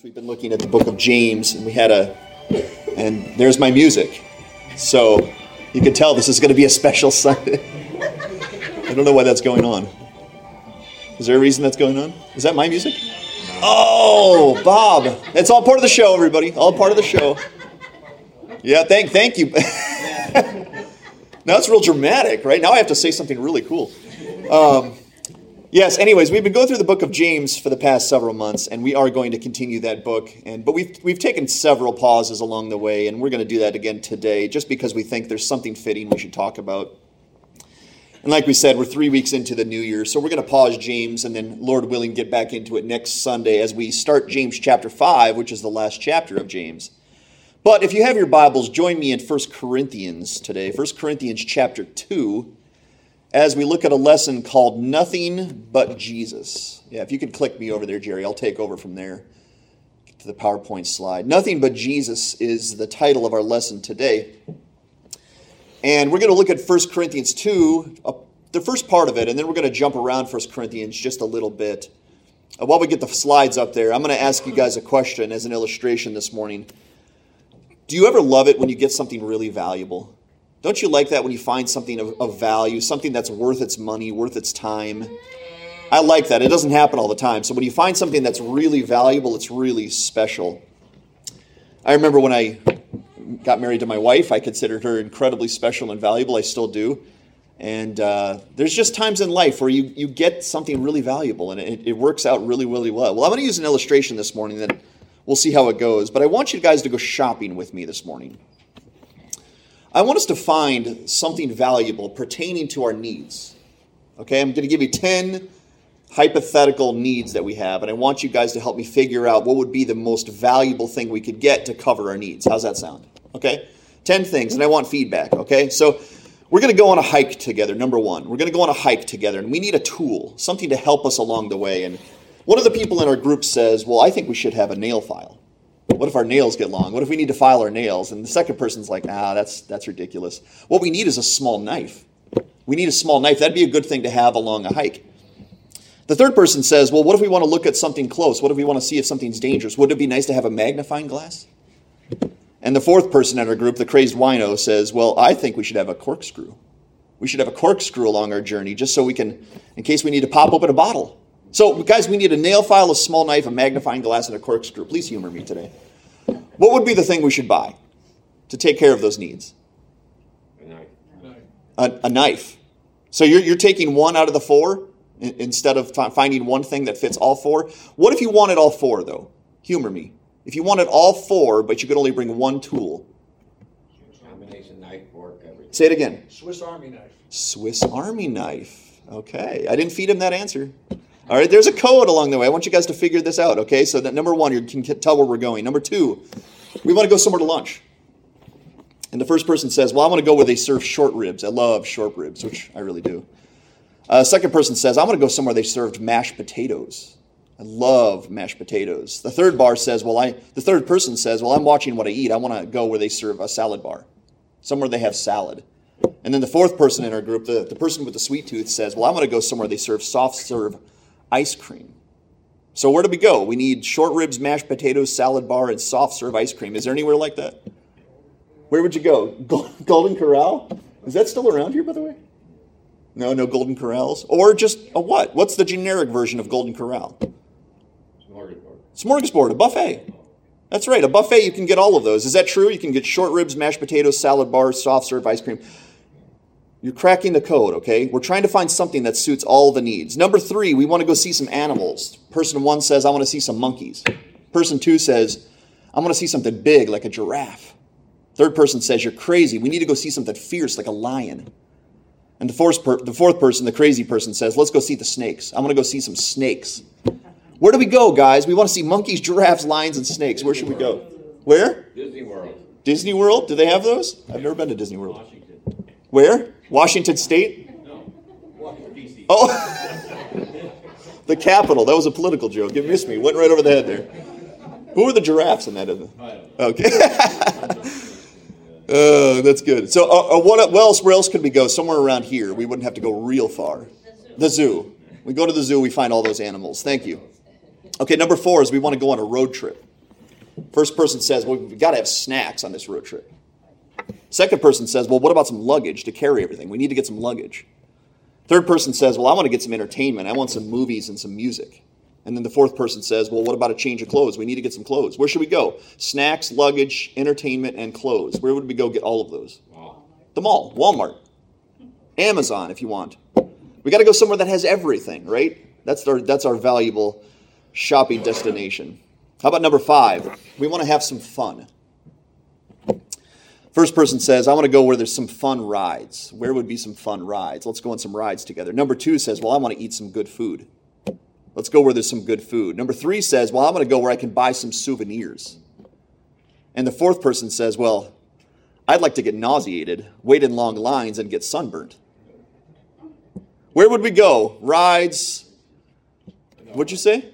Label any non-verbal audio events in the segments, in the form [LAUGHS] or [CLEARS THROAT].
We've been looking at the book of James, and we had a, and there's my music. So you can tell this is going to be a special [LAUGHS] Sunday. I don't know why that's going on. Is there a reason that's going on? Is that my music? Oh, Bob. It's all part of the show, everybody. All part of the show. Yeah, thank, thank you. [LAUGHS] now it's real dramatic, right? Now I have to say something really cool. Um, Yes, anyways, we've been going through the book of James for the past several months, and we are going to continue that book. And but we've we've taken several pauses along the way, and we're going to do that again today, just because we think there's something fitting we should talk about. And like we said, we're three weeks into the new year, so we're going to pause James, and then, Lord willing, get back into it next Sunday as we start James chapter five, which is the last chapter of James. But if you have your Bibles, join me in 1 Corinthians today. 1 Corinthians chapter two as we look at a lesson called Nothing But Jesus. Yeah, if you could click me over there, Jerry, I'll take over from there. Get to the PowerPoint slide. Nothing But Jesus is the title of our lesson today. And we're going to look at 1 Corinthians 2, uh, the first part of it, and then we're going to jump around 1 Corinthians just a little bit. Uh, while we get the slides up there, I'm going to ask you guys a question as an illustration this morning. Do you ever love it when you get something really valuable? Don't you like that when you find something of, of, value, something that's worth its money, worth its time? I like that. It doesn't happen all the time. So when you find something that's really valuable, it's really special. I remember when I got married to my wife, I considered her incredibly special and valuable. I still do. And uh, there's just times in life where you, you get something really valuable and it, it works out really, really well. Well, I'm going to use an illustration this morning that we'll see how it goes. But I want you guys to go shopping with me this morning. I want us to find something valuable pertaining to our needs. Okay, I'm going to give you 10 hypothetical needs that we have, and I want you guys to help me figure out what would be the most valuable thing we could get to cover our needs. How's that sound? Okay, 10 things, and I want feedback. Okay, so we're going to go on a hike together, number one. We're going to go on a hike together, and we need a tool, something to help us along the way. And one of the people in our group says, Well, I think we should have a nail file. What if our nails get long? What if we need to file our nails? And the second person's like, ah, that's that's ridiculous. What we need is a small knife. We need a small knife. That'd be a good thing to have along a hike. The third person says, well, what if we want to look at something close? What if we want to see if something's dangerous? Wouldn't it be nice to have a magnifying glass? And the fourth person in our group, the crazed wino, says, well, I think we should have a corkscrew. We should have a corkscrew along our journey just so we can, in case we need to pop open a bottle. So, guys, we need a nail file, a small knife, a magnifying glass, and a corkscrew. Please humor me today. What would be the thing we should buy to take care of those needs? A knife. A, a knife. So you're, you're taking one out of the four instead of t- finding one thing that fits all four? What if you wanted all four, though? Humor me. If you wanted all four, but you could only bring one tool. Combination knife, fork, everything. Say it again. Swiss Army knife. Swiss Army knife. Okay. I didn't feed him that answer. All right, there's a code along the way. I want you guys to figure this out, okay? So that number one, you can tell where we're going. Number two, we want to go somewhere to lunch. And the first person says, Well, I want to go where they serve short ribs. I love short ribs, which I really do. Uh, second person says, I want to go somewhere they served mashed potatoes. I love mashed potatoes. The third bar says, Well, I the third person says, Well, I'm watching what I eat. I want to go where they serve a salad bar. Somewhere they have salad. And then the fourth person in our group, the, the person with the sweet tooth, says, Well, I want to go somewhere they serve soft serve ice cream. So where do we go? We need short ribs, mashed potatoes, salad bar, and soft serve ice cream. Is there anywhere like that? Where would you go? [LAUGHS] Golden Corral? Is that still around here, by the way? No, no Golden Corrals? Or just a what? What's the generic version of Golden Corral? Smorgasbord. Smorgasbord, a buffet. That's right, a buffet, you can get all of those. Is that true? You can get short ribs, mashed potatoes, salad bar, soft serve ice cream. You're cracking the code, okay? We're trying to find something that suits all the needs. Number three, we want to go see some animals. Person one says, I want to see some monkeys. Person two says, I want to see something big like a giraffe. Third person says, You're crazy. We need to go see something fierce like a lion. And the fourth, per- the fourth person, the crazy person, says, Let's go see the snakes. I want to go see some snakes. Where do we go, guys? We want to see monkeys, giraffes, lions, and snakes. Where should we go? Where? Disney World. Disney World? Do they have those? I've never been to Disney World. Where? Washington State? No. Washington, DC. Oh, [LAUGHS] the capital. That was a political joke. You missed me. Went right over the head there. Who are the giraffes in that? Okay. [LAUGHS] Oh, that's good. So, uh, uh, what else, where else could we go? Somewhere around here. We wouldn't have to go real far. The zoo. We go to the zoo, we find all those animals. Thank you. Okay, number four is we want to go on a road trip. First person says, well, we've got to have snacks on this road trip. Second person says, well, what about some luggage to carry everything? We need to get some luggage. Third person says, well, I want to get some entertainment. I want some movies and some music. And then the fourth person says, well, what about a change of clothes? We need to get some clothes. Where should we go? Snacks, luggage, entertainment, and clothes. Where would we go get all of those? Wow. The mall, Walmart, Amazon, if you want. We got to go somewhere that has everything, right? That's our, that's our valuable shopping destination. How about number five? We want to have some fun. First person says, I want to go where there's some fun rides. Where would be some fun rides? Let's go on some rides together. Number two says, Well, I want to eat some good food. Let's go where there's some good food. Number three says, Well, I'm going to go where I can buy some souvenirs. And the fourth person says, Well, I'd like to get nauseated, wait in long lines, and get sunburnt. Where would we go? Rides? What'd you say?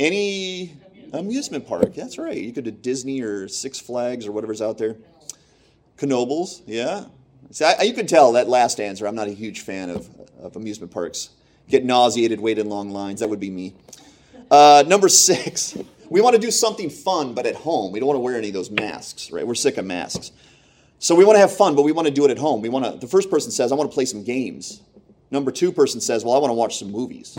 Any amusement park. That's right. You could do Disney or Six Flags or whatever's out there. Knoebels, yeah. See, I, you can tell that last answer. I'm not a huge fan of, of amusement parks. Get nauseated, wait in long lines. That would be me. Uh, number six, we want to do something fun, but at home. We don't want to wear any of those masks, right? We're sick of masks. So we want to have fun, but we want to do it at home. We want to. The first person says, "I want to play some games." Number two person says, "Well, I want to watch some movies."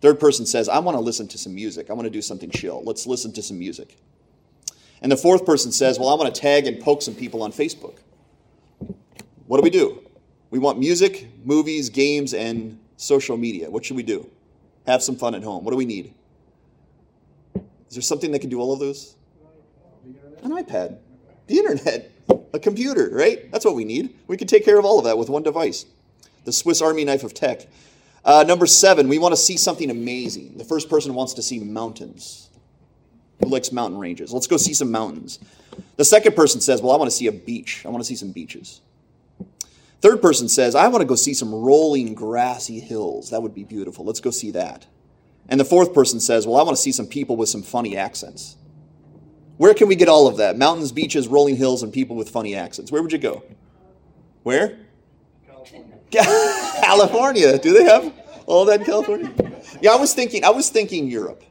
Third person says, I want to listen to some music. I want to do something chill. Let's listen to some music. And the fourth person says, Well, I want to tag and poke some people on Facebook. What do we do? We want music, movies, games, and social media. What should we do? Have some fun at home. What do we need? Is there something that can do all of those? An iPad, the internet, a computer, right? That's what we need. We can take care of all of that with one device. The Swiss Army knife of tech. Uh, number seven, we want to see something amazing. The first person wants to see mountains. Who likes mountain ranges? Let's go see some mountains. The second person says, Well, I want to see a beach. I want to see some beaches. Third person says, I want to go see some rolling grassy hills. That would be beautiful. Let's go see that. And the fourth person says, Well, I want to see some people with some funny accents. Where can we get all of that? Mountains, beaches, rolling hills, and people with funny accents. Where would you go? Where? [LAUGHS] California. Do they have all that in California? Yeah, I was thinking. I was thinking Europe.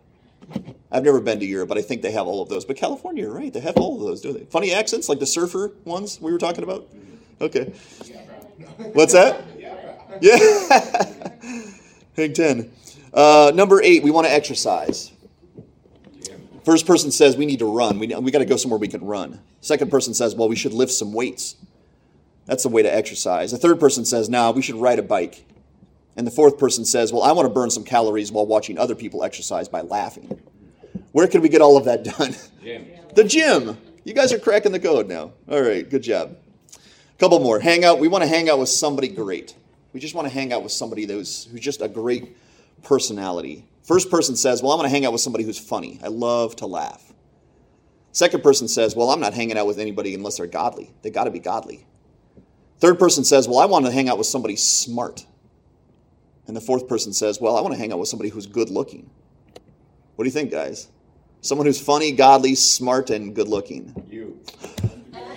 I've never been to Europe, but I think they have all of those. But California, right? They have all of those, do they? Funny accents, like the surfer ones we were talking about. Okay. What's that? Yeah. [LAUGHS] Big ten. Uh, number eight, we want to exercise. First person says we need to run. We, we got to go somewhere we can run. Second person says, well, we should lift some weights. That's the way to exercise. The third person says, nah, we should ride a bike. And the fourth person says, well, I want to burn some calories while watching other people exercise by laughing. Where can we get all of that done? Gym. the gym. You guys are cracking the code now. All right, good job. A couple more. Hang out. We want to hang out with somebody great. We just want to hang out with somebody who's, who's just a great personality. First person says, well, I'm going to hang out with somebody who's funny. I love to laugh. Second person says, well, I'm not hanging out with anybody unless they're godly. They got to be godly. Third person says, Well, I want to hang out with somebody smart. And the fourth person says, Well, I want to hang out with somebody who's good looking. What do you think, guys? Someone who's funny, godly, smart, and good looking. You.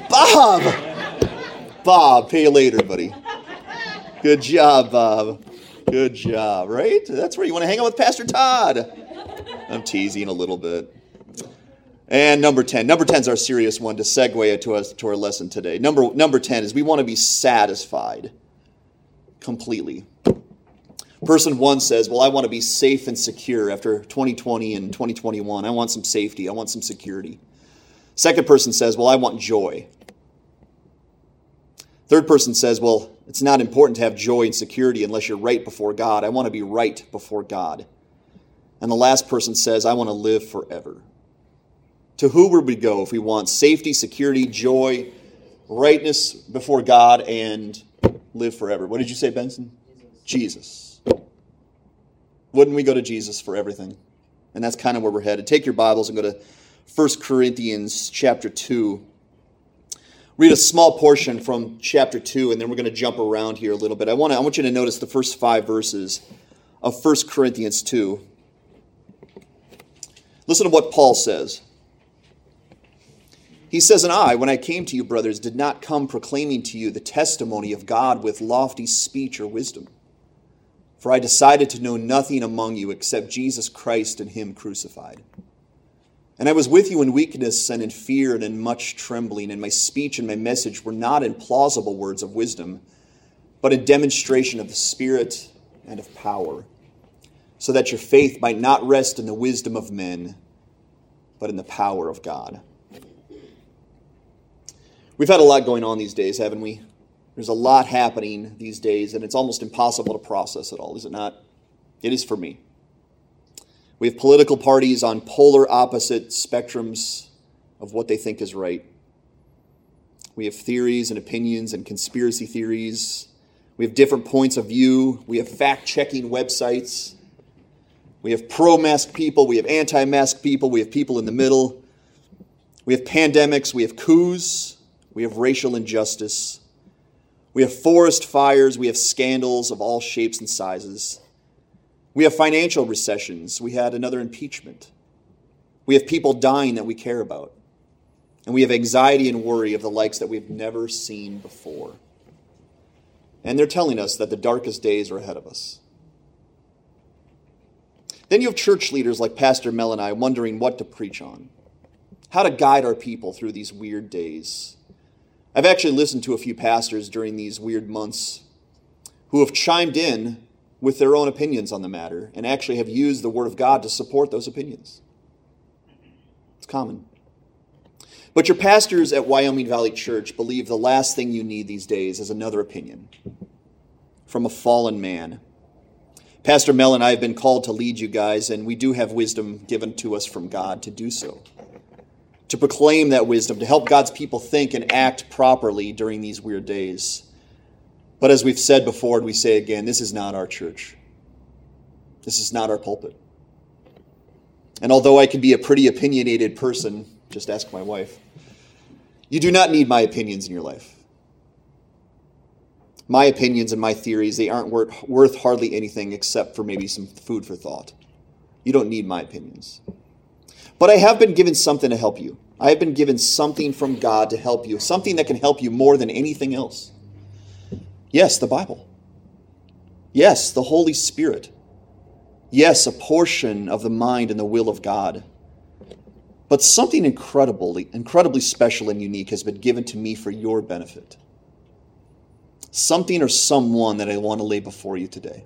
Bob! Bob, pay you later, buddy. Good job, Bob. Good job, right? That's where you want to hang out with Pastor Todd. I'm teasing a little bit. And number 10. Number 10 is our serious one to segue to us to our lesson today. Number number 10 is we want to be satisfied completely. Person 1 says, "Well, I want to be safe and secure after 2020 and 2021. I want some safety. I want some security." Second person says, "Well, I want joy." Third person says, "Well, it's not important to have joy and security unless you're right before God. I want to be right before God." And the last person says, "I want to live forever." To who would we go if we want safety, security, joy, rightness before God, and live forever? What did you say, Benson? Jesus. Wouldn't we go to Jesus for everything? And that's kind of where we're headed. Take your Bibles and go to 1 Corinthians chapter 2. Read a small portion from chapter 2, and then we're going to jump around here a little bit. I want, to, I want you to notice the first five verses of 1 Corinthians 2. Listen to what Paul says. He says, And I, when I came to you, brothers, did not come proclaiming to you the testimony of God with lofty speech or wisdom For I decided to know nothing among you except Jesus Christ and Him crucified. And I was with you in weakness and in fear and in much trembling, and my speech and my message were not in plausible words of wisdom, but in demonstration of the Spirit and of power, so that your faith might not rest in the wisdom of men, but in the power of God. We've had a lot going on these days, haven't we? There's a lot happening these days, and it's almost impossible to process it all, is it not? It is for me. We have political parties on polar opposite spectrums of what they think is right. We have theories and opinions and conspiracy theories. We have different points of view. We have fact checking websites. We have pro mask people. We have anti mask people. We have people in the middle. We have pandemics. We have coups. We have racial injustice. We have forest fires. We have scandals of all shapes and sizes. We have financial recessions. We had another impeachment. We have people dying that we care about. And we have anxiety and worry of the likes that we've never seen before. And they're telling us that the darkest days are ahead of us. Then you have church leaders like Pastor Mel and I wondering what to preach on, how to guide our people through these weird days. I've actually listened to a few pastors during these weird months who have chimed in with their own opinions on the matter and actually have used the Word of God to support those opinions. It's common. But your pastors at Wyoming Valley Church believe the last thing you need these days is another opinion from a fallen man. Pastor Mel and I have been called to lead you guys, and we do have wisdom given to us from God to do so to proclaim that wisdom, to help God's people think and act properly during these weird days. But as we've said before, and we say again, this is not our church. This is not our pulpit. And although I can be a pretty opinionated person, just ask my wife, you do not need my opinions in your life. My opinions and my theories, they aren't worth, worth hardly anything except for maybe some food for thought. You don't need my opinions. But I have been given something to help you. I have been given something from God to help you, something that can help you more than anything else. Yes, the Bible. Yes, the Holy Spirit. Yes, a portion of the mind and the will of God. But something incredibly, incredibly special and unique has been given to me for your benefit. Something or someone that I want to lay before you today.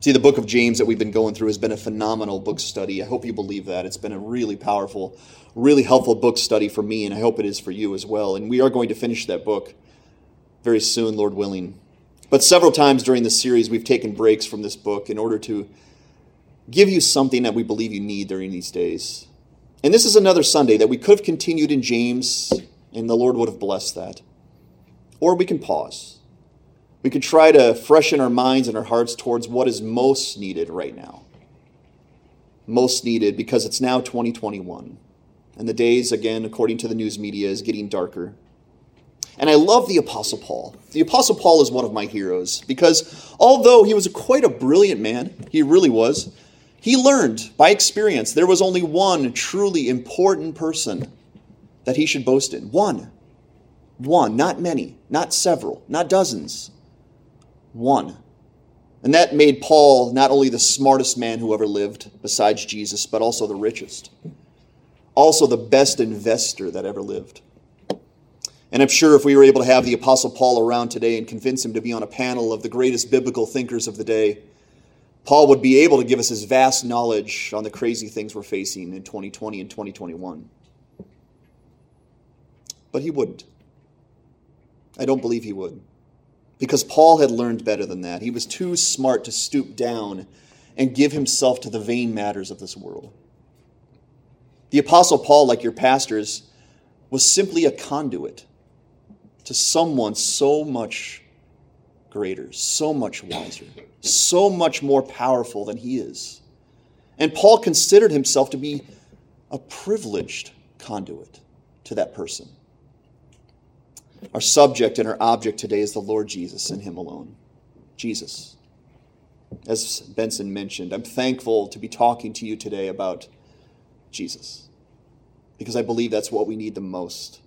See, the book of James that we've been going through has been a phenomenal book study. I hope you believe that. It's been a really powerful, really helpful book study for me, and I hope it is for you as well. And we are going to finish that book very soon, Lord willing. But several times during the series, we've taken breaks from this book in order to give you something that we believe you need during these days. And this is another Sunday that we could have continued in James, and the Lord would have blessed that. Or we can pause we could try to freshen our minds and our hearts towards what is most needed right now. Most needed because it's now 2021. And the days, again, according to the news media, is getting darker. And I love the Apostle Paul. The Apostle Paul is one of my heroes because although he was quite a brilliant man, he really was, he learned by experience there was only one truly important person that he should boast in. One. One, not many, not several, not dozens one. And that made Paul not only the smartest man who ever lived besides Jesus, but also the richest. Also the best investor that ever lived. And I'm sure if we were able to have the Apostle Paul around today and convince him to be on a panel of the greatest biblical thinkers of the day, Paul would be able to give us his vast knowledge on the crazy things we're facing in 2020 and 2021. But he wouldn't. I don't believe he would because Paul had learned better than that. He was too smart to stoop down and give himself to the vain matters of this world. The Apostle Paul, like your pastors, was simply a conduit to someone so much greater, so much wiser, so much more powerful than he is. And Paul considered himself to be a privileged conduit to that person. Our subject and our object today is the Lord Jesus and Him alone. Jesus. As Benson mentioned, I'm thankful to be talking to you today about Jesus because I believe that's what we need the most.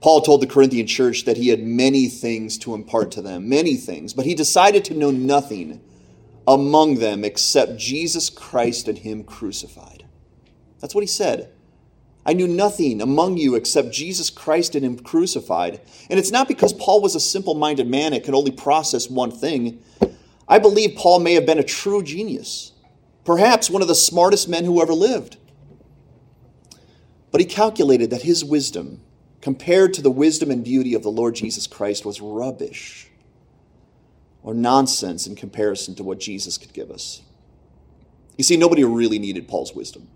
Paul told the Corinthian church that he had many things to impart to them, many things, but he decided to know nothing among them except Jesus Christ and Him crucified. That's what he said. I knew nothing among you except Jesus Christ and Him crucified. And it's not because Paul was a simple minded man and could only process one thing. I believe Paul may have been a true genius, perhaps one of the smartest men who ever lived. But he calculated that his wisdom, compared to the wisdom and beauty of the Lord Jesus Christ, was rubbish or nonsense in comparison to what Jesus could give us. You see, nobody really needed Paul's wisdom.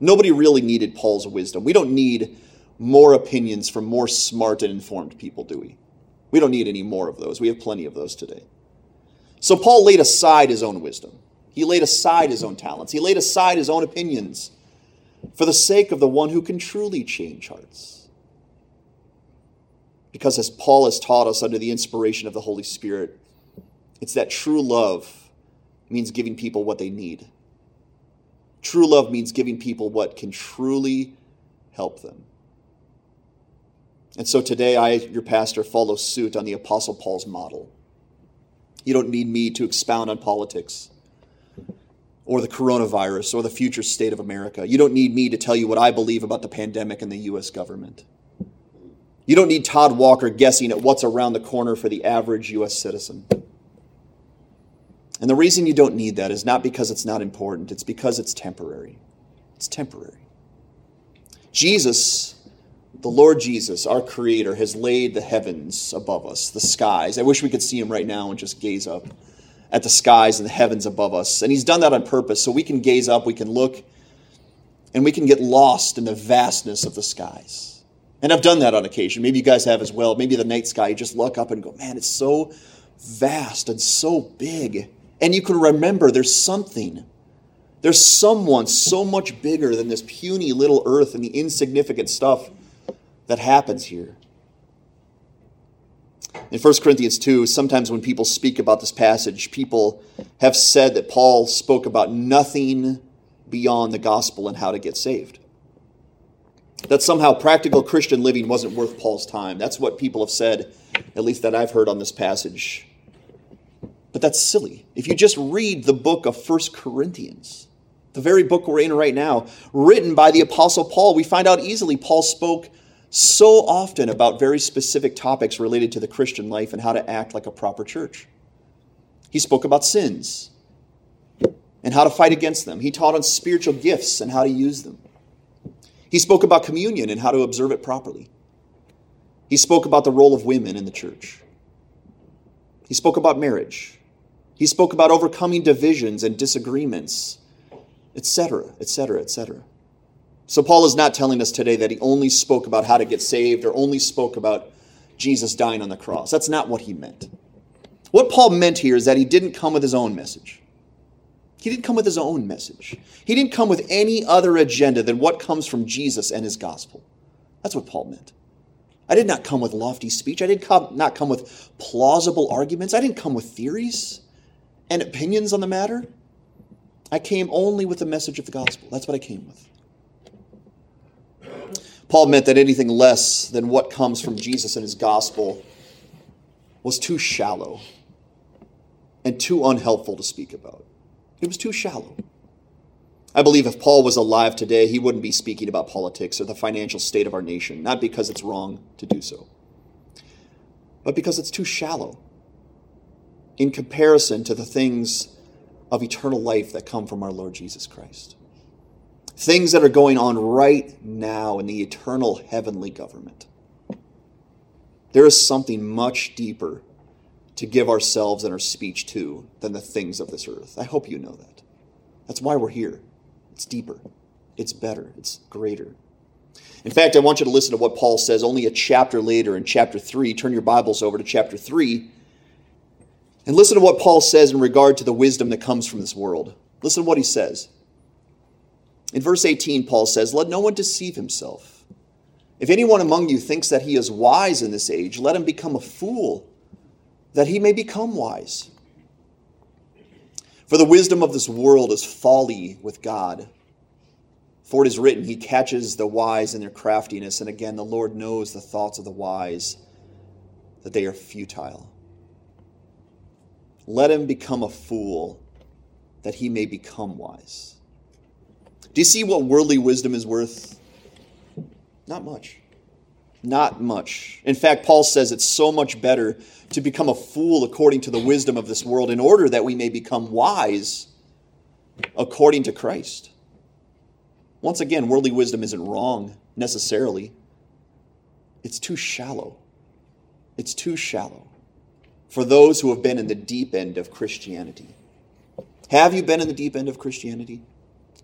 Nobody really needed Paul's wisdom. We don't need more opinions from more smart and informed people, do we? We don't need any more of those. We have plenty of those today. So Paul laid aside his own wisdom. He laid aside his own talents. He laid aside his own opinions for the sake of the one who can truly change hearts. Because as Paul has taught us under the inspiration of the Holy Spirit, it's that true love means giving people what they need. True love means giving people what can truly help them. And so today, I, your pastor, follow suit on the Apostle Paul's model. You don't need me to expound on politics or the coronavirus or the future state of America. You don't need me to tell you what I believe about the pandemic and the U.S. government. You don't need Todd Walker guessing at what's around the corner for the average U.S. citizen. And the reason you don't need that is not because it's not important, it's because it's temporary. It's temporary. Jesus, the Lord Jesus, our Creator, has laid the heavens above us, the skies. I wish we could see Him right now and just gaze up at the skies and the heavens above us. And He's done that on purpose so we can gaze up, we can look, and we can get lost in the vastness of the skies. And I've done that on occasion. Maybe you guys have as well. Maybe the night sky, you just look up and go, man, it's so vast and so big. And you can remember there's something. There's someone so much bigger than this puny little earth and the insignificant stuff that happens here. In 1 Corinthians 2, sometimes when people speak about this passage, people have said that Paul spoke about nothing beyond the gospel and how to get saved. That somehow practical Christian living wasn't worth Paul's time. That's what people have said, at least that I've heard on this passage. But that's silly. If you just read the book of First Corinthians, the very book we're in right now, written by the Apostle Paul, we find out easily Paul spoke so often about very specific topics related to the Christian life and how to act like a proper church. He spoke about sins and how to fight against them. He taught on spiritual gifts and how to use them. He spoke about communion and how to observe it properly. He spoke about the role of women in the church. He spoke about marriage. He spoke about overcoming divisions and disagreements, etc., etc., etc. So Paul is not telling us today that he only spoke about how to get saved or only spoke about Jesus dying on the cross. That's not what he meant. What Paul meant here is that he didn't come with his own message. He didn't come with his own message. He didn't come with any other agenda than what comes from Jesus and his gospel. That's what Paul meant. I did not come with lofty speech. I did not come with plausible arguments. I didn't come with theories and opinions on the matter. I came only with the message of the gospel. That's what I came with. Paul meant that anything less than what comes from Jesus and his gospel was too shallow and too unhelpful to speak about. It was too shallow. I believe if Paul was alive today, he wouldn't be speaking about politics or the financial state of our nation, not because it's wrong to do so, but because it's too shallow in comparison to the things of eternal life that come from our Lord Jesus Christ. Things that are going on right now in the eternal heavenly government. There is something much deeper to give ourselves and our speech to than the things of this earth. I hope you know that. That's why we're here. It's deeper, it's better, it's greater. In fact, I want you to listen to what Paul says only a chapter later in chapter 3. Turn your Bibles over to chapter 3 and listen to what Paul says in regard to the wisdom that comes from this world. Listen to what he says. In verse 18, Paul says, Let no one deceive himself. If anyone among you thinks that he is wise in this age, let him become a fool, that he may become wise. For the wisdom of this world is folly with God. For it is written, He catches the wise in their craftiness. And again, the Lord knows the thoughts of the wise, that they are futile. Let him become a fool, that he may become wise. Do you see what worldly wisdom is worth? Not much. Not much. In fact, Paul says it's so much better to become a fool according to the wisdom of this world in order that we may become wise according to Christ. Once again, worldly wisdom isn't wrong necessarily, it's too shallow. It's too shallow for those who have been in the deep end of Christianity. Have you been in the deep end of Christianity?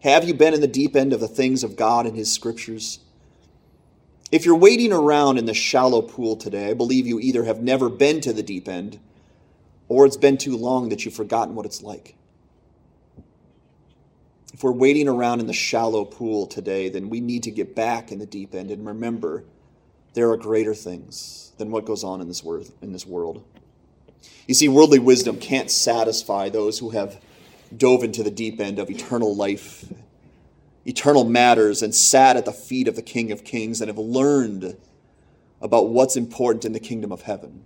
Have you been in the deep end of the things of God and His scriptures? If you're wading around in the shallow pool today, I believe you either have never been to the deep end or it's been too long that you've forgotten what it's like. If we're wading around in the shallow pool today, then we need to get back in the deep end and remember there are greater things than what goes on in this world. You see, worldly wisdom can't satisfy those who have dove into the deep end of eternal life eternal matters and sat at the feet of the King of Kings and have learned about what's important in the kingdom of heaven.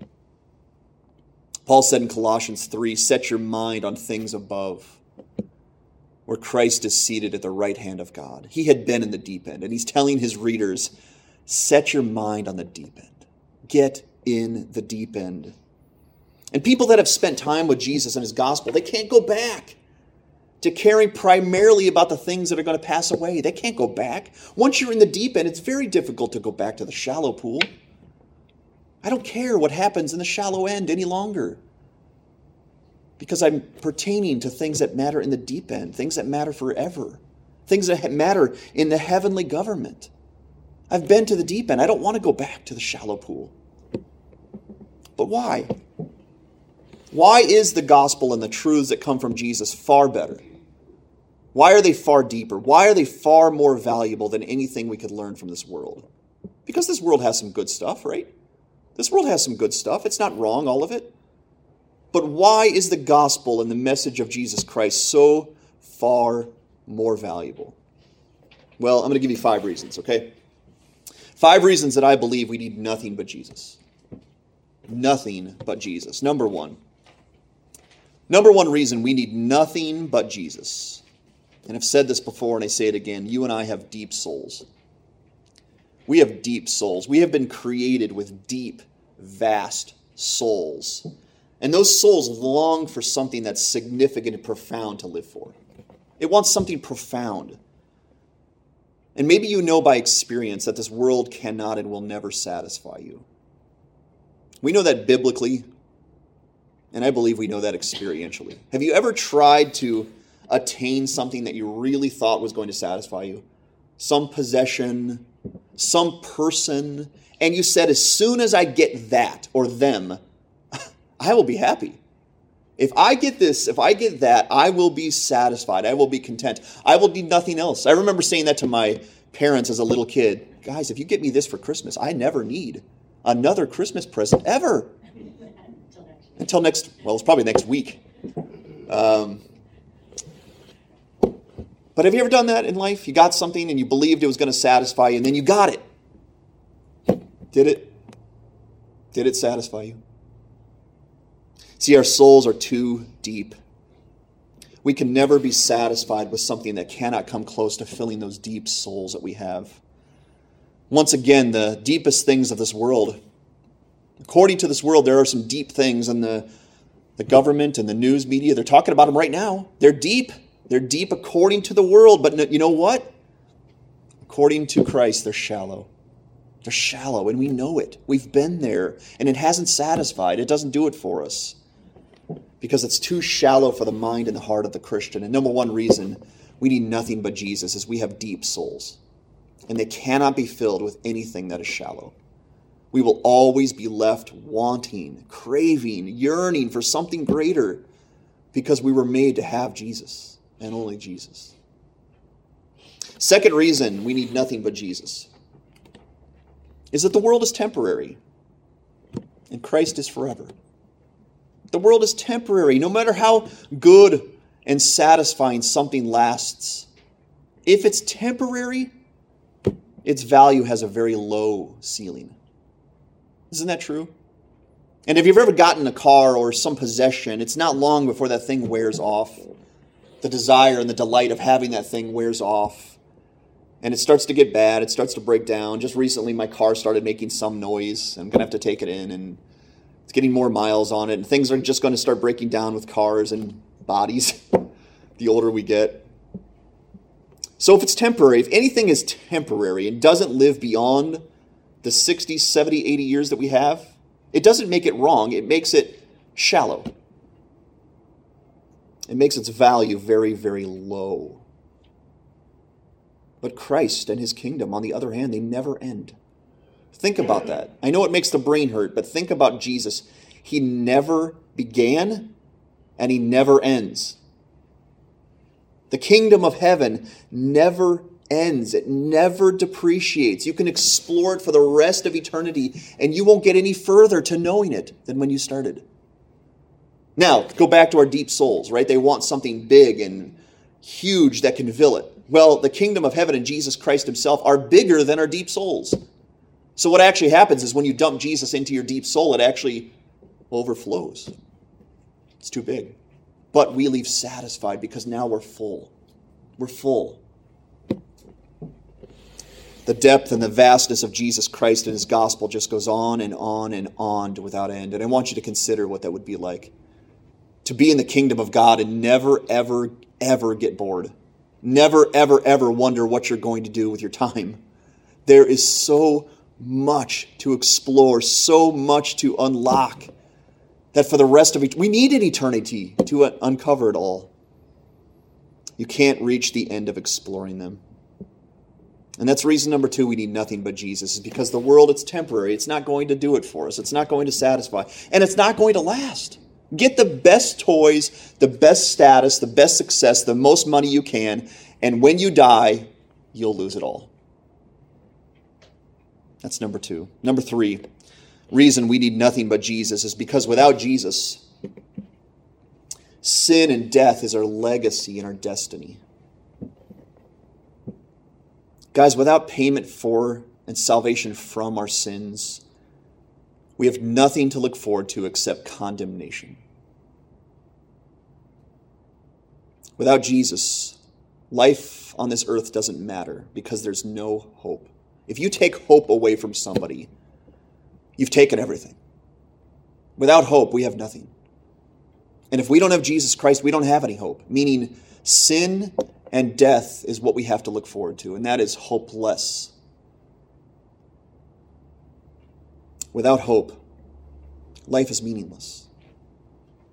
Paul said in Colossians 3 Set your mind on things above, where Christ is seated at the right hand of God. He had been in the deep end, and he's telling his readers Set your mind on the deep end. Get in the deep end. And people that have spent time with Jesus and his gospel, they can't go back to caring primarily about the things that are going to pass away. They can't go back. Once you're in the deep end, it's very difficult to go back to the shallow pool. I don't care what happens in the shallow end any longer because I'm pertaining to things that matter in the deep end, things that matter forever, things that matter in the heavenly government. I've been to the deep end. I don't want to go back to the shallow pool. But why? Why is the gospel and the truths that come from Jesus far better? Why are they far deeper? Why are they far more valuable than anything we could learn from this world? Because this world has some good stuff, right? This world has some good stuff. It's not wrong, all of it. But why is the gospel and the message of Jesus Christ so far more valuable? Well, I'm going to give you five reasons, okay? Five reasons that I believe we need nothing but Jesus. Nothing but Jesus. Number one, Number one reason we need nothing but Jesus. And I've said this before and I say it again you and I have deep souls. We have deep souls. We have been created with deep, vast souls. And those souls long for something that's significant and profound to live for. It wants something profound. And maybe you know by experience that this world cannot and will never satisfy you. We know that biblically, and I believe we know that experientially. Have you ever tried to attain something that you really thought was going to satisfy you? Some possession, some person, and you said, as soon as I get that or them, [LAUGHS] I will be happy. If I get this, if I get that, I will be satisfied. I will be content. I will need nothing else. I remember saying that to my parents as a little kid. Guys, if you get me this for Christmas, I never need another Christmas present ever until next, well, it's probably next week. Um, but have you ever done that in life? You got something and you believed it was going to satisfy you, and then you got it. Did it? Did it satisfy you? See, our souls are too deep. We can never be satisfied with something that cannot come close to filling those deep souls that we have. Once again, the deepest things of this world According to this world, there are some deep things in the, the government and the news media. They're talking about them right now. They're deep. They're deep according to the world. But you know what? According to Christ, they're shallow. They're shallow, and we know it. We've been there, and it hasn't satisfied. It doesn't do it for us because it's too shallow for the mind and the heart of the Christian. And number one reason we need nothing but Jesus is we have deep souls, and they cannot be filled with anything that is shallow we will always be left wanting, craving, yearning for something greater because we were made to have Jesus and only Jesus. Second reason we need nothing but Jesus is that the world is temporary and Christ is forever. The world is temporary. No matter how good and satisfying something lasts, if it's temporary, its value has a very low ceiling. Isn't that true? And if you've ever gotten a car or some possession, it's not long before that thing wears off. The desire and the delight of having that thing wears off. And it starts to get bad. It starts to break down. Just recently, my car started making some noise. I'm going to have to take it in, and it's getting more miles on it. And things are just going to start breaking down with cars and bodies [LAUGHS] the older we get. So, if it's temporary, if anything is temporary and doesn't live beyond the 60, 70, 80 years that we have, it doesn't make it wrong, it makes it shallow. It makes its value very, very low. But Christ and his kingdom, on the other hand, they never end. Think about that. I know it makes the brain hurt, but think about Jesus. He never began and he never ends. The kingdom of heaven never ends, it never depreciates. You can explore it for the rest of eternity, and you won't get any further to knowing it than when you started. Now, go back to our deep souls, right? They want something big and huge that can fill it. Well, the kingdom of heaven and Jesus Christ himself are bigger than our deep souls. So, what actually happens is when you dump Jesus into your deep soul, it actually overflows. It's too big. But we leave satisfied because now we're full. We're full. The depth and the vastness of Jesus Christ and his gospel just goes on and on and on without end. And I want you to consider what that would be like to be in the kingdom of God and never, ever, ever get bored. Never, ever, ever wonder what you're going to do with your time. There is so much to explore, so much to unlock that for the rest of it, we need an eternity to uncover it all. You can't reach the end of exploring them. And that's reason number two we need nothing but Jesus, is because the world, it's temporary. It's not going to do it for us. It's not going to satisfy. And it's not going to last. Get the best toys, the best status, the best success, the most money you can, and when you die, you'll lose it all. That's number two. Number three, reason we need nothing but Jesus is because without Jesus, sin and death is our legacy and our destiny. Guys, without payment for and salvation from our sins, we have nothing to look forward to except condemnation. Without Jesus, life on this earth doesn't matter because there's no hope. If you take hope away from somebody, you've taken everything. Without hope, we have nothing. And if we don't have Jesus Christ, we don't have any hope, meaning sin and death is what we have to look forward to, and that is hopeless. Without hope, life is meaningless.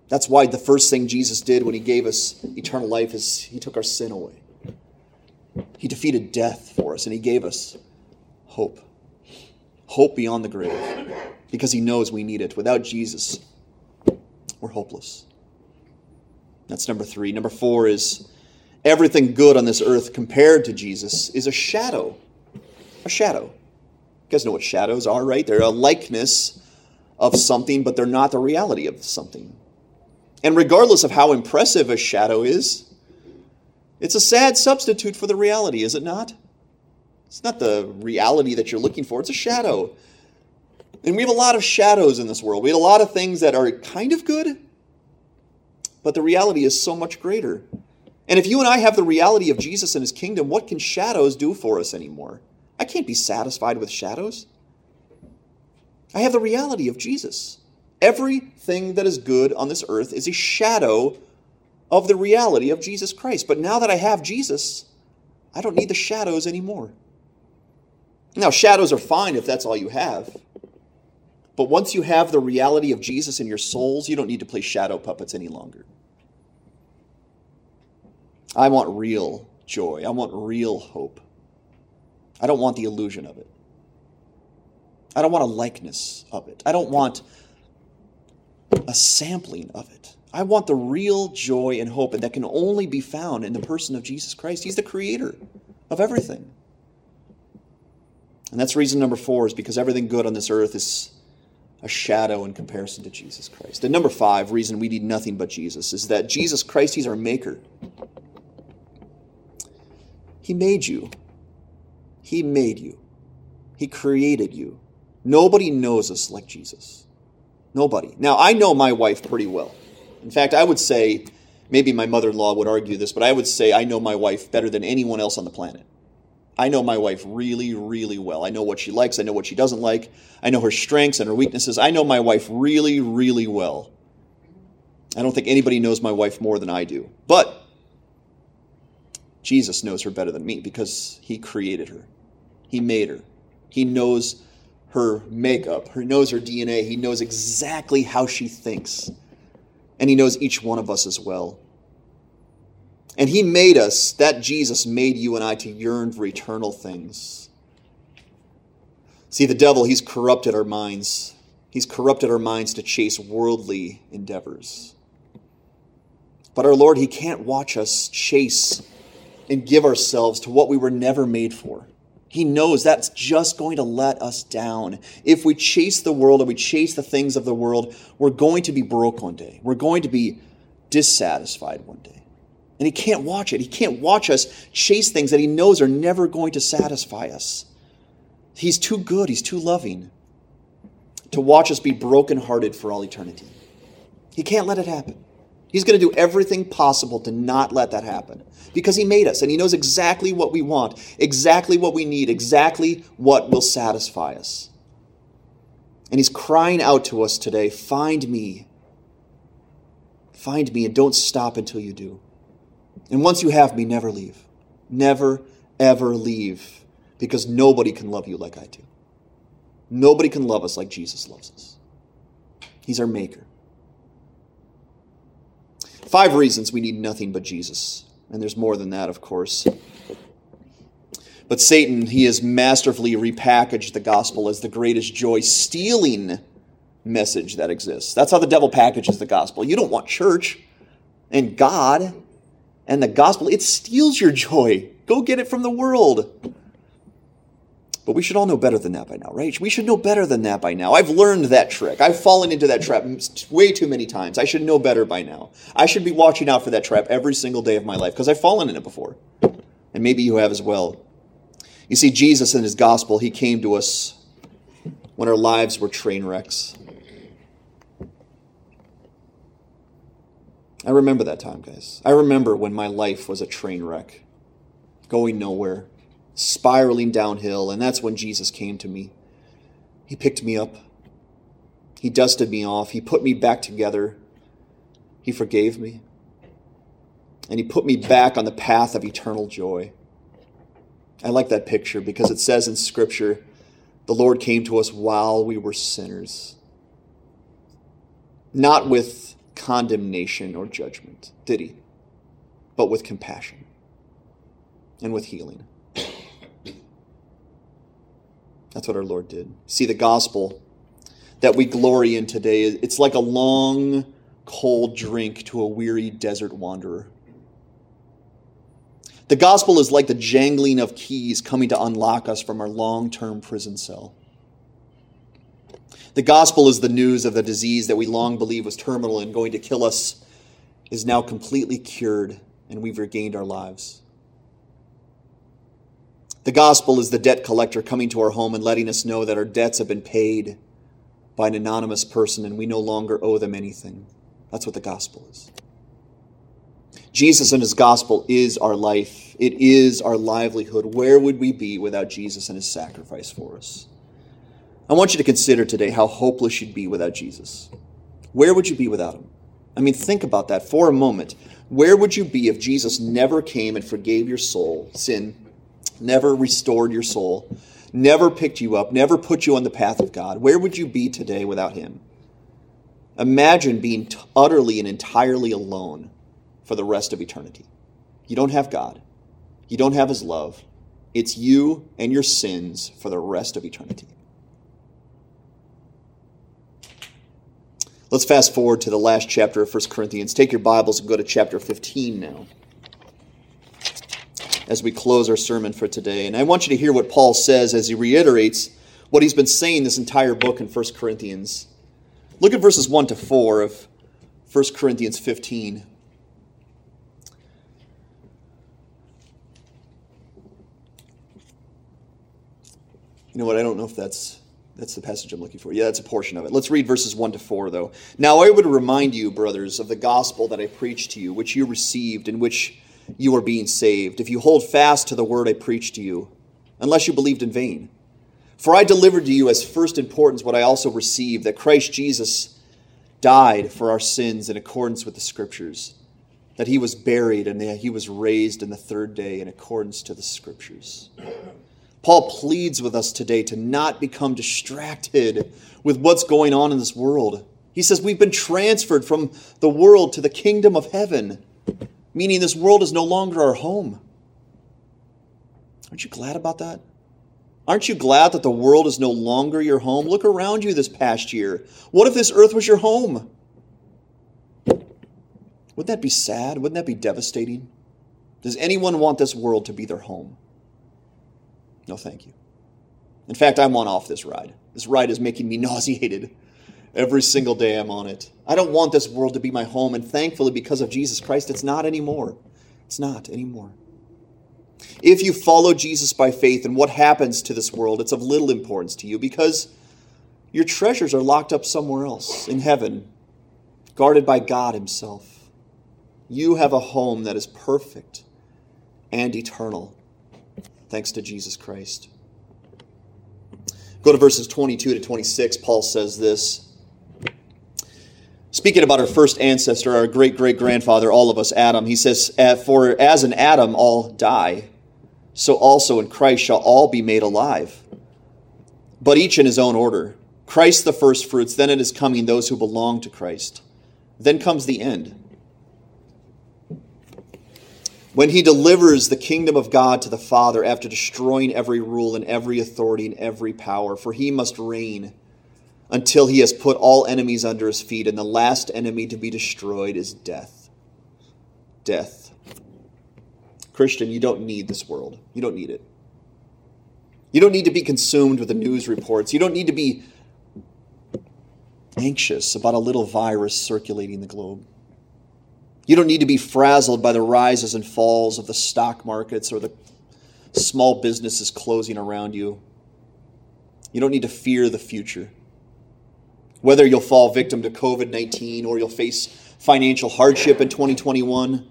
That's why the first thing Jesus did when he gave us eternal life is he took our sin away. He defeated death for us and he gave us hope. Hope beyond the grave because he knows we need it. Without Jesus, we're hopeless. That's number three. Number four is everything good on this earth compared to Jesus is a shadow. A shadow You guys know what shadows are, right? They're a likeness of something, but they're not the reality of something. And regardless of how impressive a shadow is, it's a sad substitute for the reality, is it not? It's not the reality that you're looking for, it's a shadow. And we have a lot of shadows in this world. We have a lot of things that are kind of good, but the reality is so much greater. And if you and I have the reality of Jesus and his kingdom, what can shadows do for us anymore? I can't be satisfied with shadows. I have the reality of Jesus. Everything that is good on this earth is a shadow of the reality of Jesus Christ. But now that I have Jesus, I don't need the shadows anymore. Now, shadows are fine if that's all you have. But once you have the reality of Jesus in your souls, you don't need to play shadow puppets any longer. I want real joy. I want real hope. I don't want the illusion of it. I don't want a likeness of it. I don't want a sampling of it. I want the real joy and hope, and that can only be found in the person of Jesus Christ. He's the creator of everything. And that's reason number four is because everything good on this earth is a shadow in comparison to Jesus Christ. And number five, reason we need nothing but Jesus, is that Jesus Christ, He's our maker. He made you. He made you. He created you. Nobody knows us like Jesus. Nobody. Now, I know my wife pretty well. In fact, I would say, maybe my mother in law would argue this, but I would say I know my wife better than anyone else on the planet. I know my wife really, really well. I know what she likes. I know what she doesn't like. I know her strengths and her weaknesses. I know my wife really, really well. I don't think anybody knows my wife more than I do. But Jesus knows her better than me because he created her, he made her. He knows her makeup, he knows her DNA, he knows exactly how she thinks. And he knows each one of us as well. And he made us, that Jesus made you and I to yearn for eternal things. See, the devil, he's corrupted our minds. He's corrupted our minds to chase worldly endeavors. But our Lord, he can't watch us chase and give ourselves to what we were never made for. He knows that's just going to let us down. If we chase the world or we chase the things of the world, we're going to be broke one day. We're going to be dissatisfied one day. And he can't watch it. He can't watch us chase things that he knows are never going to satisfy us. He's too good, he's too loving to watch us be brokenhearted for all eternity. He can't let it happen. He's going to do everything possible to not let that happen because He made us and He knows exactly what we want, exactly what we need, exactly what will satisfy us. And He's crying out to us today Find me. Find me and don't stop until you do. And once you have me, never leave. Never, ever leave because nobody can love you like I do. Nobody can love us like Jesus loves us. He's our Maker. Five reasons we need nothing but Jesus. And there's more than that, of course. But Satan, he has masterfully repackaged the gospel as the greatest joy stealing message that exists. That's how the devil packages the gospel. You don't want church and God and the gospel, it steals your joy. Go get it from the world. But we should all know better than that by now, right? We should know better than that by now. I've learned that trick. I've fallen into that trap way too many times. I should know better by now. I should be watching out for that trap every single day of my life because I've fallen in it before. And maybe you have as well. You see, Jesus in his gospel, he came to us when our lives were train wrecks. I remember that time, guys. I remember when my life was a train wreck, going nowhere spiraling downhill, and that's when Jesus came to me. He picked me up, He dusted me off, He put me back together, He forgave me, and He put me back on the path of eternal joy. I like that picture because it says in Scripture, the Lord came to us while we were sinners. Not with condemnation or judgment, did he? But with compassion and with healing. That's what our Lord did. See, the gospel that we glory in today, it's like a long, cold drink to a weary desert wanderer. The gospel is like the jangling of keys coming to unlock us from our long term prison cell. The gospel is the news of the disease that we long believed was terminal and going to kill us is now completely cured and we've regained our lives. The gospel is the debt collector coming to our home and letting us know that our debts have been paid by an anonymous person and we no longer owe them anything. That's what the gospel is. Jesus and his gospel is our life, it is our livelihood. Where would we be without Jesus and his sacrifice for us? I want you to consider today how hopeless you'd be without Jesus. Where would you be without him? I mean, think about that for a moment. Where would you be if Jesus never came and forgave your soul, sin, never restored your soul, never picked you up, never put you on the path of God, where would you be today without Him? Imagine being t- utterly and entirely alone for the rest of eternity. You don't have God, you don't have His love. It's you and your sins for the rest of eternity. Let's fast forward to the last chapter of 1 Corinthians. Take your Bibles and go to chapter 15 now as we close our sermon for today. And I want you to hear what Paul says as he reiterates what he's been saying this entire book in 1 Corinthians. Look at verses 1 to 4 of 1 Corinthians 15. You know what? I don't know if that's that's the passage I'm looking for. Yeah, that's a portion of it. Let's read verses 1 to 4, though. Now I would remind you, brothers, of the gospel that I preached to you, which you received, in which you are being saved, if you hold fast to the word I preached to you, unless you believed in vain. For I delivered to you as first importance what I also received that Christ Jesus died for our sins in accordance with the Scriptures, that he was buried and that he was raised in the third day in accordance to the Scriptures. Paul pleads with us today to not become distracted with what's going on in this world. He says we've been transferred from the world to the kingdom of heaven, meaning this world is no longer our home. Aren't you glad about that? Aren't you glad that the world is no longer your home? Look around you this past year. What if this earth was your home? Wouldn't that be sad? Wouldn't that be devastating? Does anyone want this world to be their home? No, thank you. In fact, I'm on off this ride. This ride is making me nauseated every single day I'm on it. I don't want this world to be my home, and thankfully, because of Jesus Christ, it's not anymore. It's not anymore. If you follow Jesus by faith and what happens to this world, it's of little importance to you because your treasures are locked up somewhere else in heaven, guarded by God Himself. You have a home that is perfect and eternal thanks to Jesus Christ. Go to verses 22 to 26. Paul says this. Speaking about our first ancestor, our great great grandfather, all of us, Adam, he says, For as in Adam all die, so also in Christ shall all be made alive, but each in his own order. Christ the first fruits, then it is coming those who belong to Christ. Then comes the end when he delivers the kingdom of God to the Father after destroying every rule and every authority and every power, for he must reign until he has put all enemies under his feet, and the last enemy to be destroyed is death. Death. Christian, you don't need this world. You don't need it. You don't need to be consumed with the news reports. You don't need to be anxious about a little virus circulating the globe. You don't need to be frazzled by the rises and falls of the stock markets or the small businesses closing around you. You don't need to fear the future. Whether you'll fall victim to COVID 19 or you'll face financial hardship in 2021,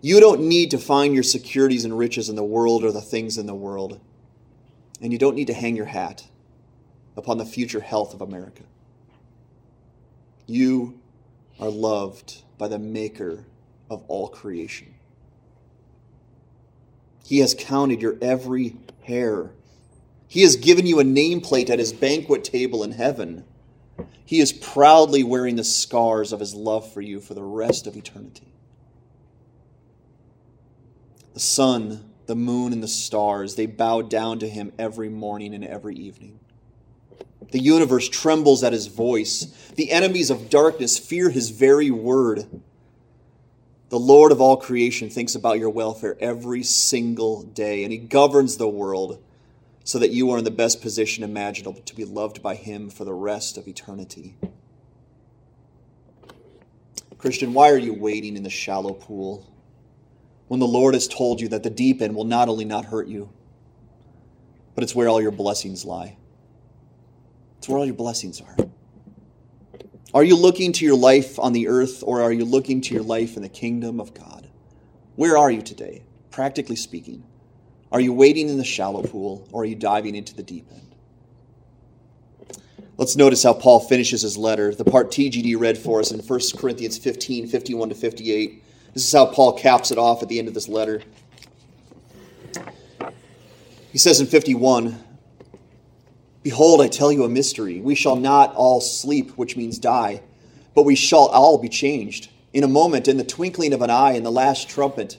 you don't need to find your securities and riches in the world or the things in the world. And you don't need to hang your hat upon the future health of America. You are loved by the Maker of all creation. He has counted your every hair. He has given you a nameplate at his banquet table in heaven. He is proudly wearing the scars of his love for you for the rest of eternity. The sun, the moon, and the stars, they bow down to him every morning and every evening. The universe trembles at his voice. The enemies of darkness fear his very word. The Lord of all creation thinks about your welfare every single day, and he governs the world so that you are in the best position imaginable to be loved by him for the rest of eternity. Christian, why are you waiting in the shallow pool when the Lord has told you that the deep end will not only not hurt you, but it's where all your blessings lie? It's where all your blessings are. Are you looking to your life on the earth or are you looking to your life in the kingdom of God? Where are you today, practically speaking? Are you wading in the shallow pool or are you diving into the deep end? Let's notice how Paul finishes his letter, the part TGD read for us in 1 Corinthians 15 51 to 58. This is how Paul caps it off at the end of this letter. He says in 51, Behold, I tell you a mystery. We shall not all sleep, which means die, but we shall all be changed. In a moment, in the twinkling of an eye, in the last trumpet.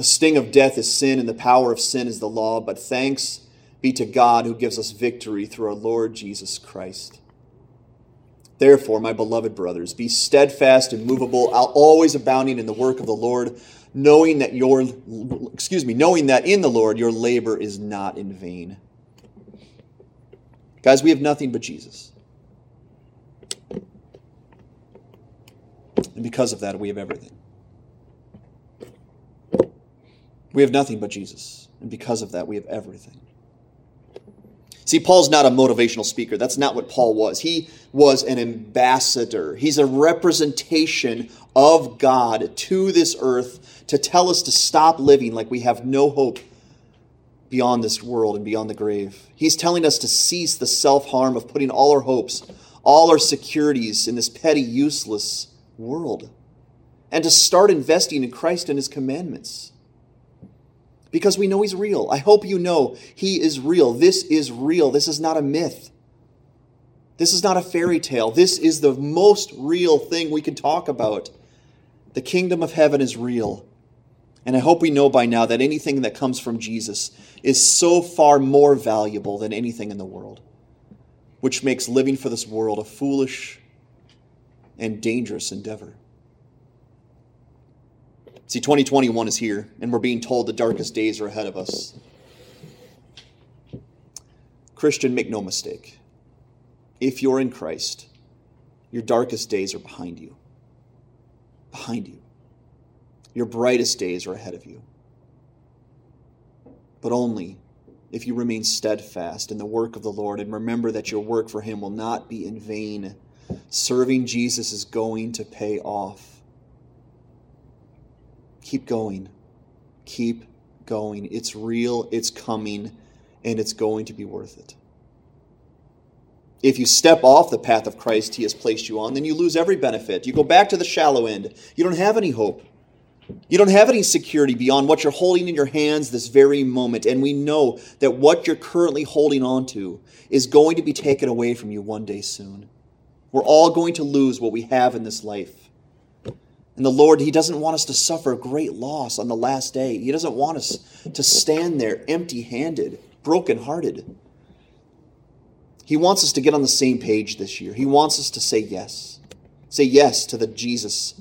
The sting of death is sin, and the power of sin is the law, but thanks be to God who gives us victory through our Lord Jesus Christ. Therefore, my beloved brothers, be steadfast, and immovable, always abounding in the work of the Lord, knowing that your excuse me, knowing that in the Lord your labor is not in vain. Guys, we have nothing but Jesus. And because of that, we have everything. We have nothing but Jesus. And because of that, we have everything. See, Paul's not a motivational speaker. That's not what Paul was. He was an ambassador, he's a representation of God to this earth to tell us to stop living like we have no hope beyond this world and beyond the grave. He's telling us to cease the self harm of putting all our hopes, all our securities in this petty, useless world, and to start investing in Christ and his commandments because we know He's real. I hope you know He is real. This is real. This is not a myth. This is not a fairy tale. This is the most real thing we can talk about. The kingdom of heaven is real. And I hope we know by now that anything that comes from Jesus is so far more valuable than anything in the world, which makes living for this world a foolish and dangerous endeavor. See, 2021 is here, and we're being told the darkest days are ahead of us. Christian, make no mistake. If you're in Christ, your darkest days are behind you. Behind you. Your brightest days are ahead of you. But only if you remain steadfast in the work of the Lord and remember that your work for Him will not be in vain. Serving Jesus is going to pay off. Keep going. Keep going. It's real, it's coming, and it's going to be worth it. If you step off the path of Christ he has placed you on, then you lose every benefit. You go back to the shallow end. You don't have any hope. You don't have any security beyond what you're holding in your hands this very moment. And we know that what you're currently holding on to is going to be taken away from you one day soon. We're all going to lose what we have in this life. And the Lord, He doesn't want us to suffer great loss on the last day. He doesn't want us to stand there empty handed, broken-hearted. He wants us to get on the same page this year. He wants us to say yes. Say yes to the Jesus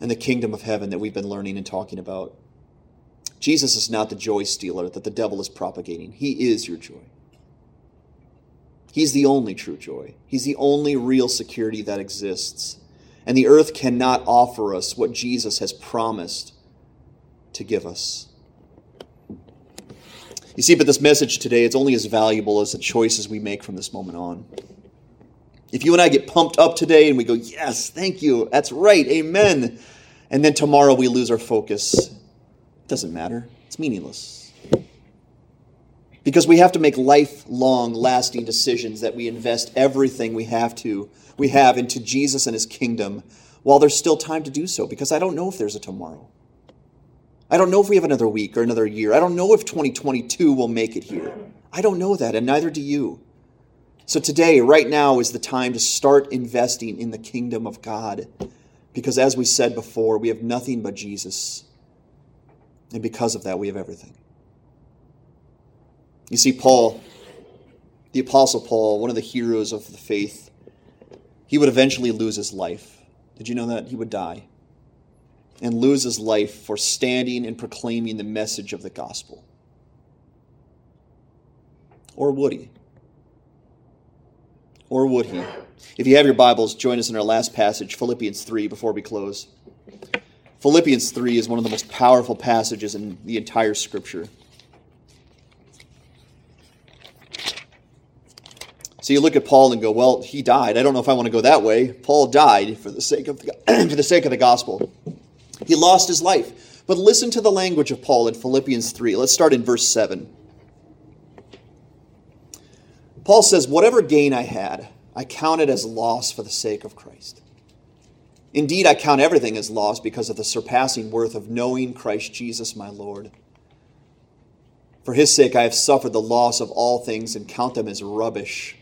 and the kingdom of heaven that we've been learning and talking about. Jesus is not the joy stealer that the devil is propagating. He is your joy. He's the only true joy. He's the only real security that exists. And the earth cannot offer us what Jesus has promised to give us. You see, but this message today, it's only as valuable as the choices we make from this moment on. If you and I get pumped up today and we go, yes, thank you, that's right, amen, and then tomorrow we lose our focus, it doesn't matter. It's meaningless. Because we have to make lifelong, lasting decisions that we invest everything we have to we have into Jesus and his kingdom while there's still time to do so, because I don't know if there's a tomorrow. I don't know if we have another week or another year. I don't know if 2022 will make it here. I don't know that, and neither do you. So today, right now, is the time to start investing in the kingdom of God. Because as we said before, we have nothing but Jesus. And because of that, we have everything. You see, Paul, the Apostle Paul, one of the heroes of the faith, he would eventually lose his life. Did you know that? He would die and lose his life for standing and proclaiming the message of the gospel. Or would he? Or would he? If you have your Bibles, join us in our last passage, Philippians 3, before we close. Philippians 3 is one of the most powerful passages in the entire scripture. So you look at Paul and go, well, he died. I don't know if I want to go that way. Paul died for the sake of the, [CLEARS THROAT] for the sake of the gospel. He lost his life. But listen to the language of Paul in Philippians 3. Let's start in verse 7. Paul says, Whatever gain I had, I counted as loss for the sake of Christ. Indeed, I count everything as loss because of the surpassing worth of knowing Christ Jesus my Lord. For his sake I have suffered the loss of all things and count them as rubbish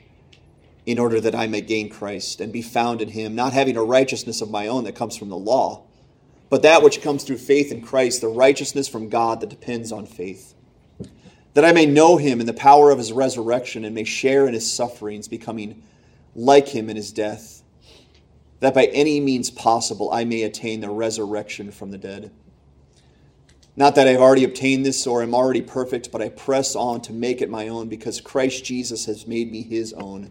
in order that I may gain Christ and be found in him, not having a righteousness of my own that comes from the law, but that which comes through faith in Christ, the righteousness from God that depends on faith. That I may know him in the power of his resurrection and may share in his sufferings, becoming like him in his death, that by any means possible I may attain the resurrection from the dead. Not that I've already obtained this or am already perfect, but I press on to make it my own because Christ Jesus has made me his own.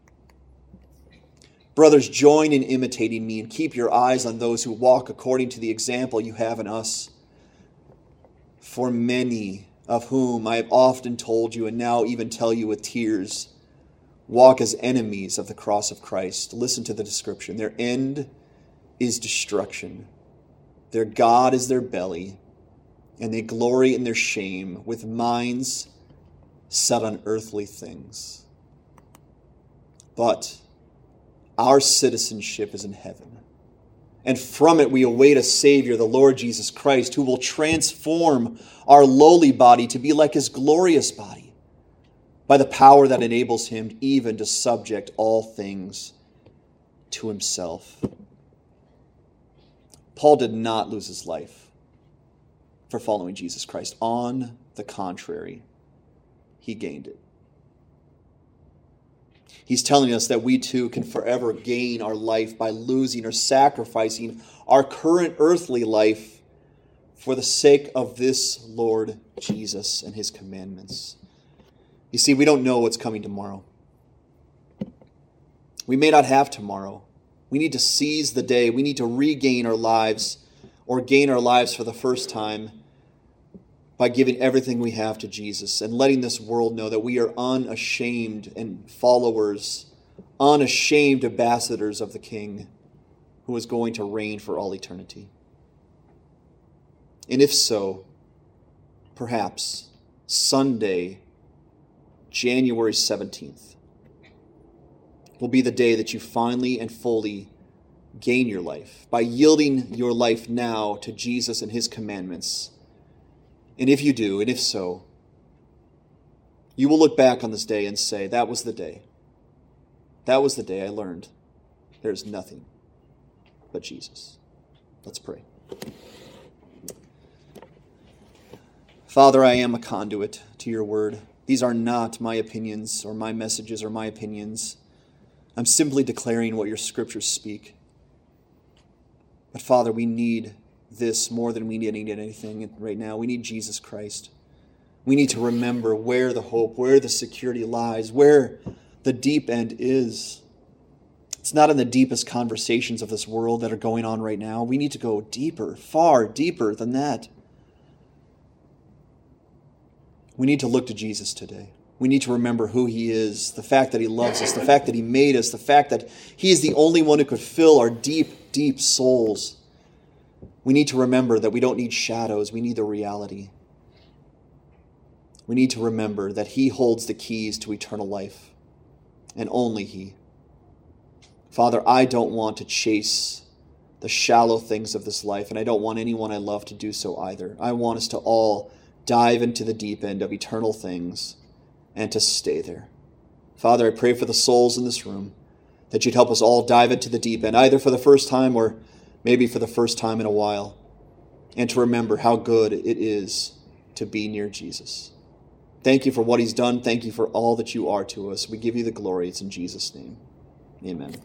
Brothers, join in imitating me and keep your eyes on those who walk according to the example you have in us. For many of whom I have often told you and now even tell you with tears, walk as enemies of the cross of Christ. Listen to the description. Their end is destruction, their God is their belly, and they glory in their shame with minds set on earthly things. But our citizenship is in heaven. And from it we await a Savior, the Lord Jesus Christ, who will transform our lowly body to be like his glorious body by the power that enables him even to subject all things to himself. Paul did not lose his life for following Jesus Christ. On the contrary, he gained it. He's telling us that we too can forever gain our life by losing or sacrificing our current earthly life for the sake of this Lord Jesus and his commandments. You see, we don't know what's coming tomorrow. We may not have tomorrow. We need to seize the day. We need to regain our lives or gain our lives for the first time by giving everything we have to Jesus and letting this world know that we are unashamed and followers, unashamed ambassadors of the King who is going to reign for all eternity. And if so, perhaps Sunday, January 17th, will be the day that you finally and fully gain your life by yielding your life now to Jesus and his commandments and if you do, and if so, you will look back on this day and say, That was the day. That was the day I learned there's nothing but Jesus. Let's pray. Father, I am a conduit to your word. These are not my opinions or my messages or my opinions. I'm simply declaring what your scriptures speak. But Father, we need this more than we need anything right now. We need Jesus Christ. We need to remember where the hope, where the security lies, where the deep end is. It's not in the deepest conversations of this world that are going on right now. We need to go deeper, far deeper than that. We need to look to Jesus today. We need to remember who he is, the fact that he loves us, the fact that he made us, the fact that he is the only one who could fill our deep, deep souls. We need to remember that we don't need shadows, we need the reality. We need to remember that He holds the keys to eternal life, and only He. Father, I don't want to chase the shallow things of this life, and I don't want anyone I love to do so either. I want us to all dive into the deep end of eternal things and to stay there. Father, I pray for the souls in this room that you'd help us all dive into the deep end, either for the first time or maybe for the first time in a while, and to remember how good it is to be near Jesus. Thank you for what he's done. Thank you for all that you are to us. We give you the glory. It's in Jesus' name. Amen.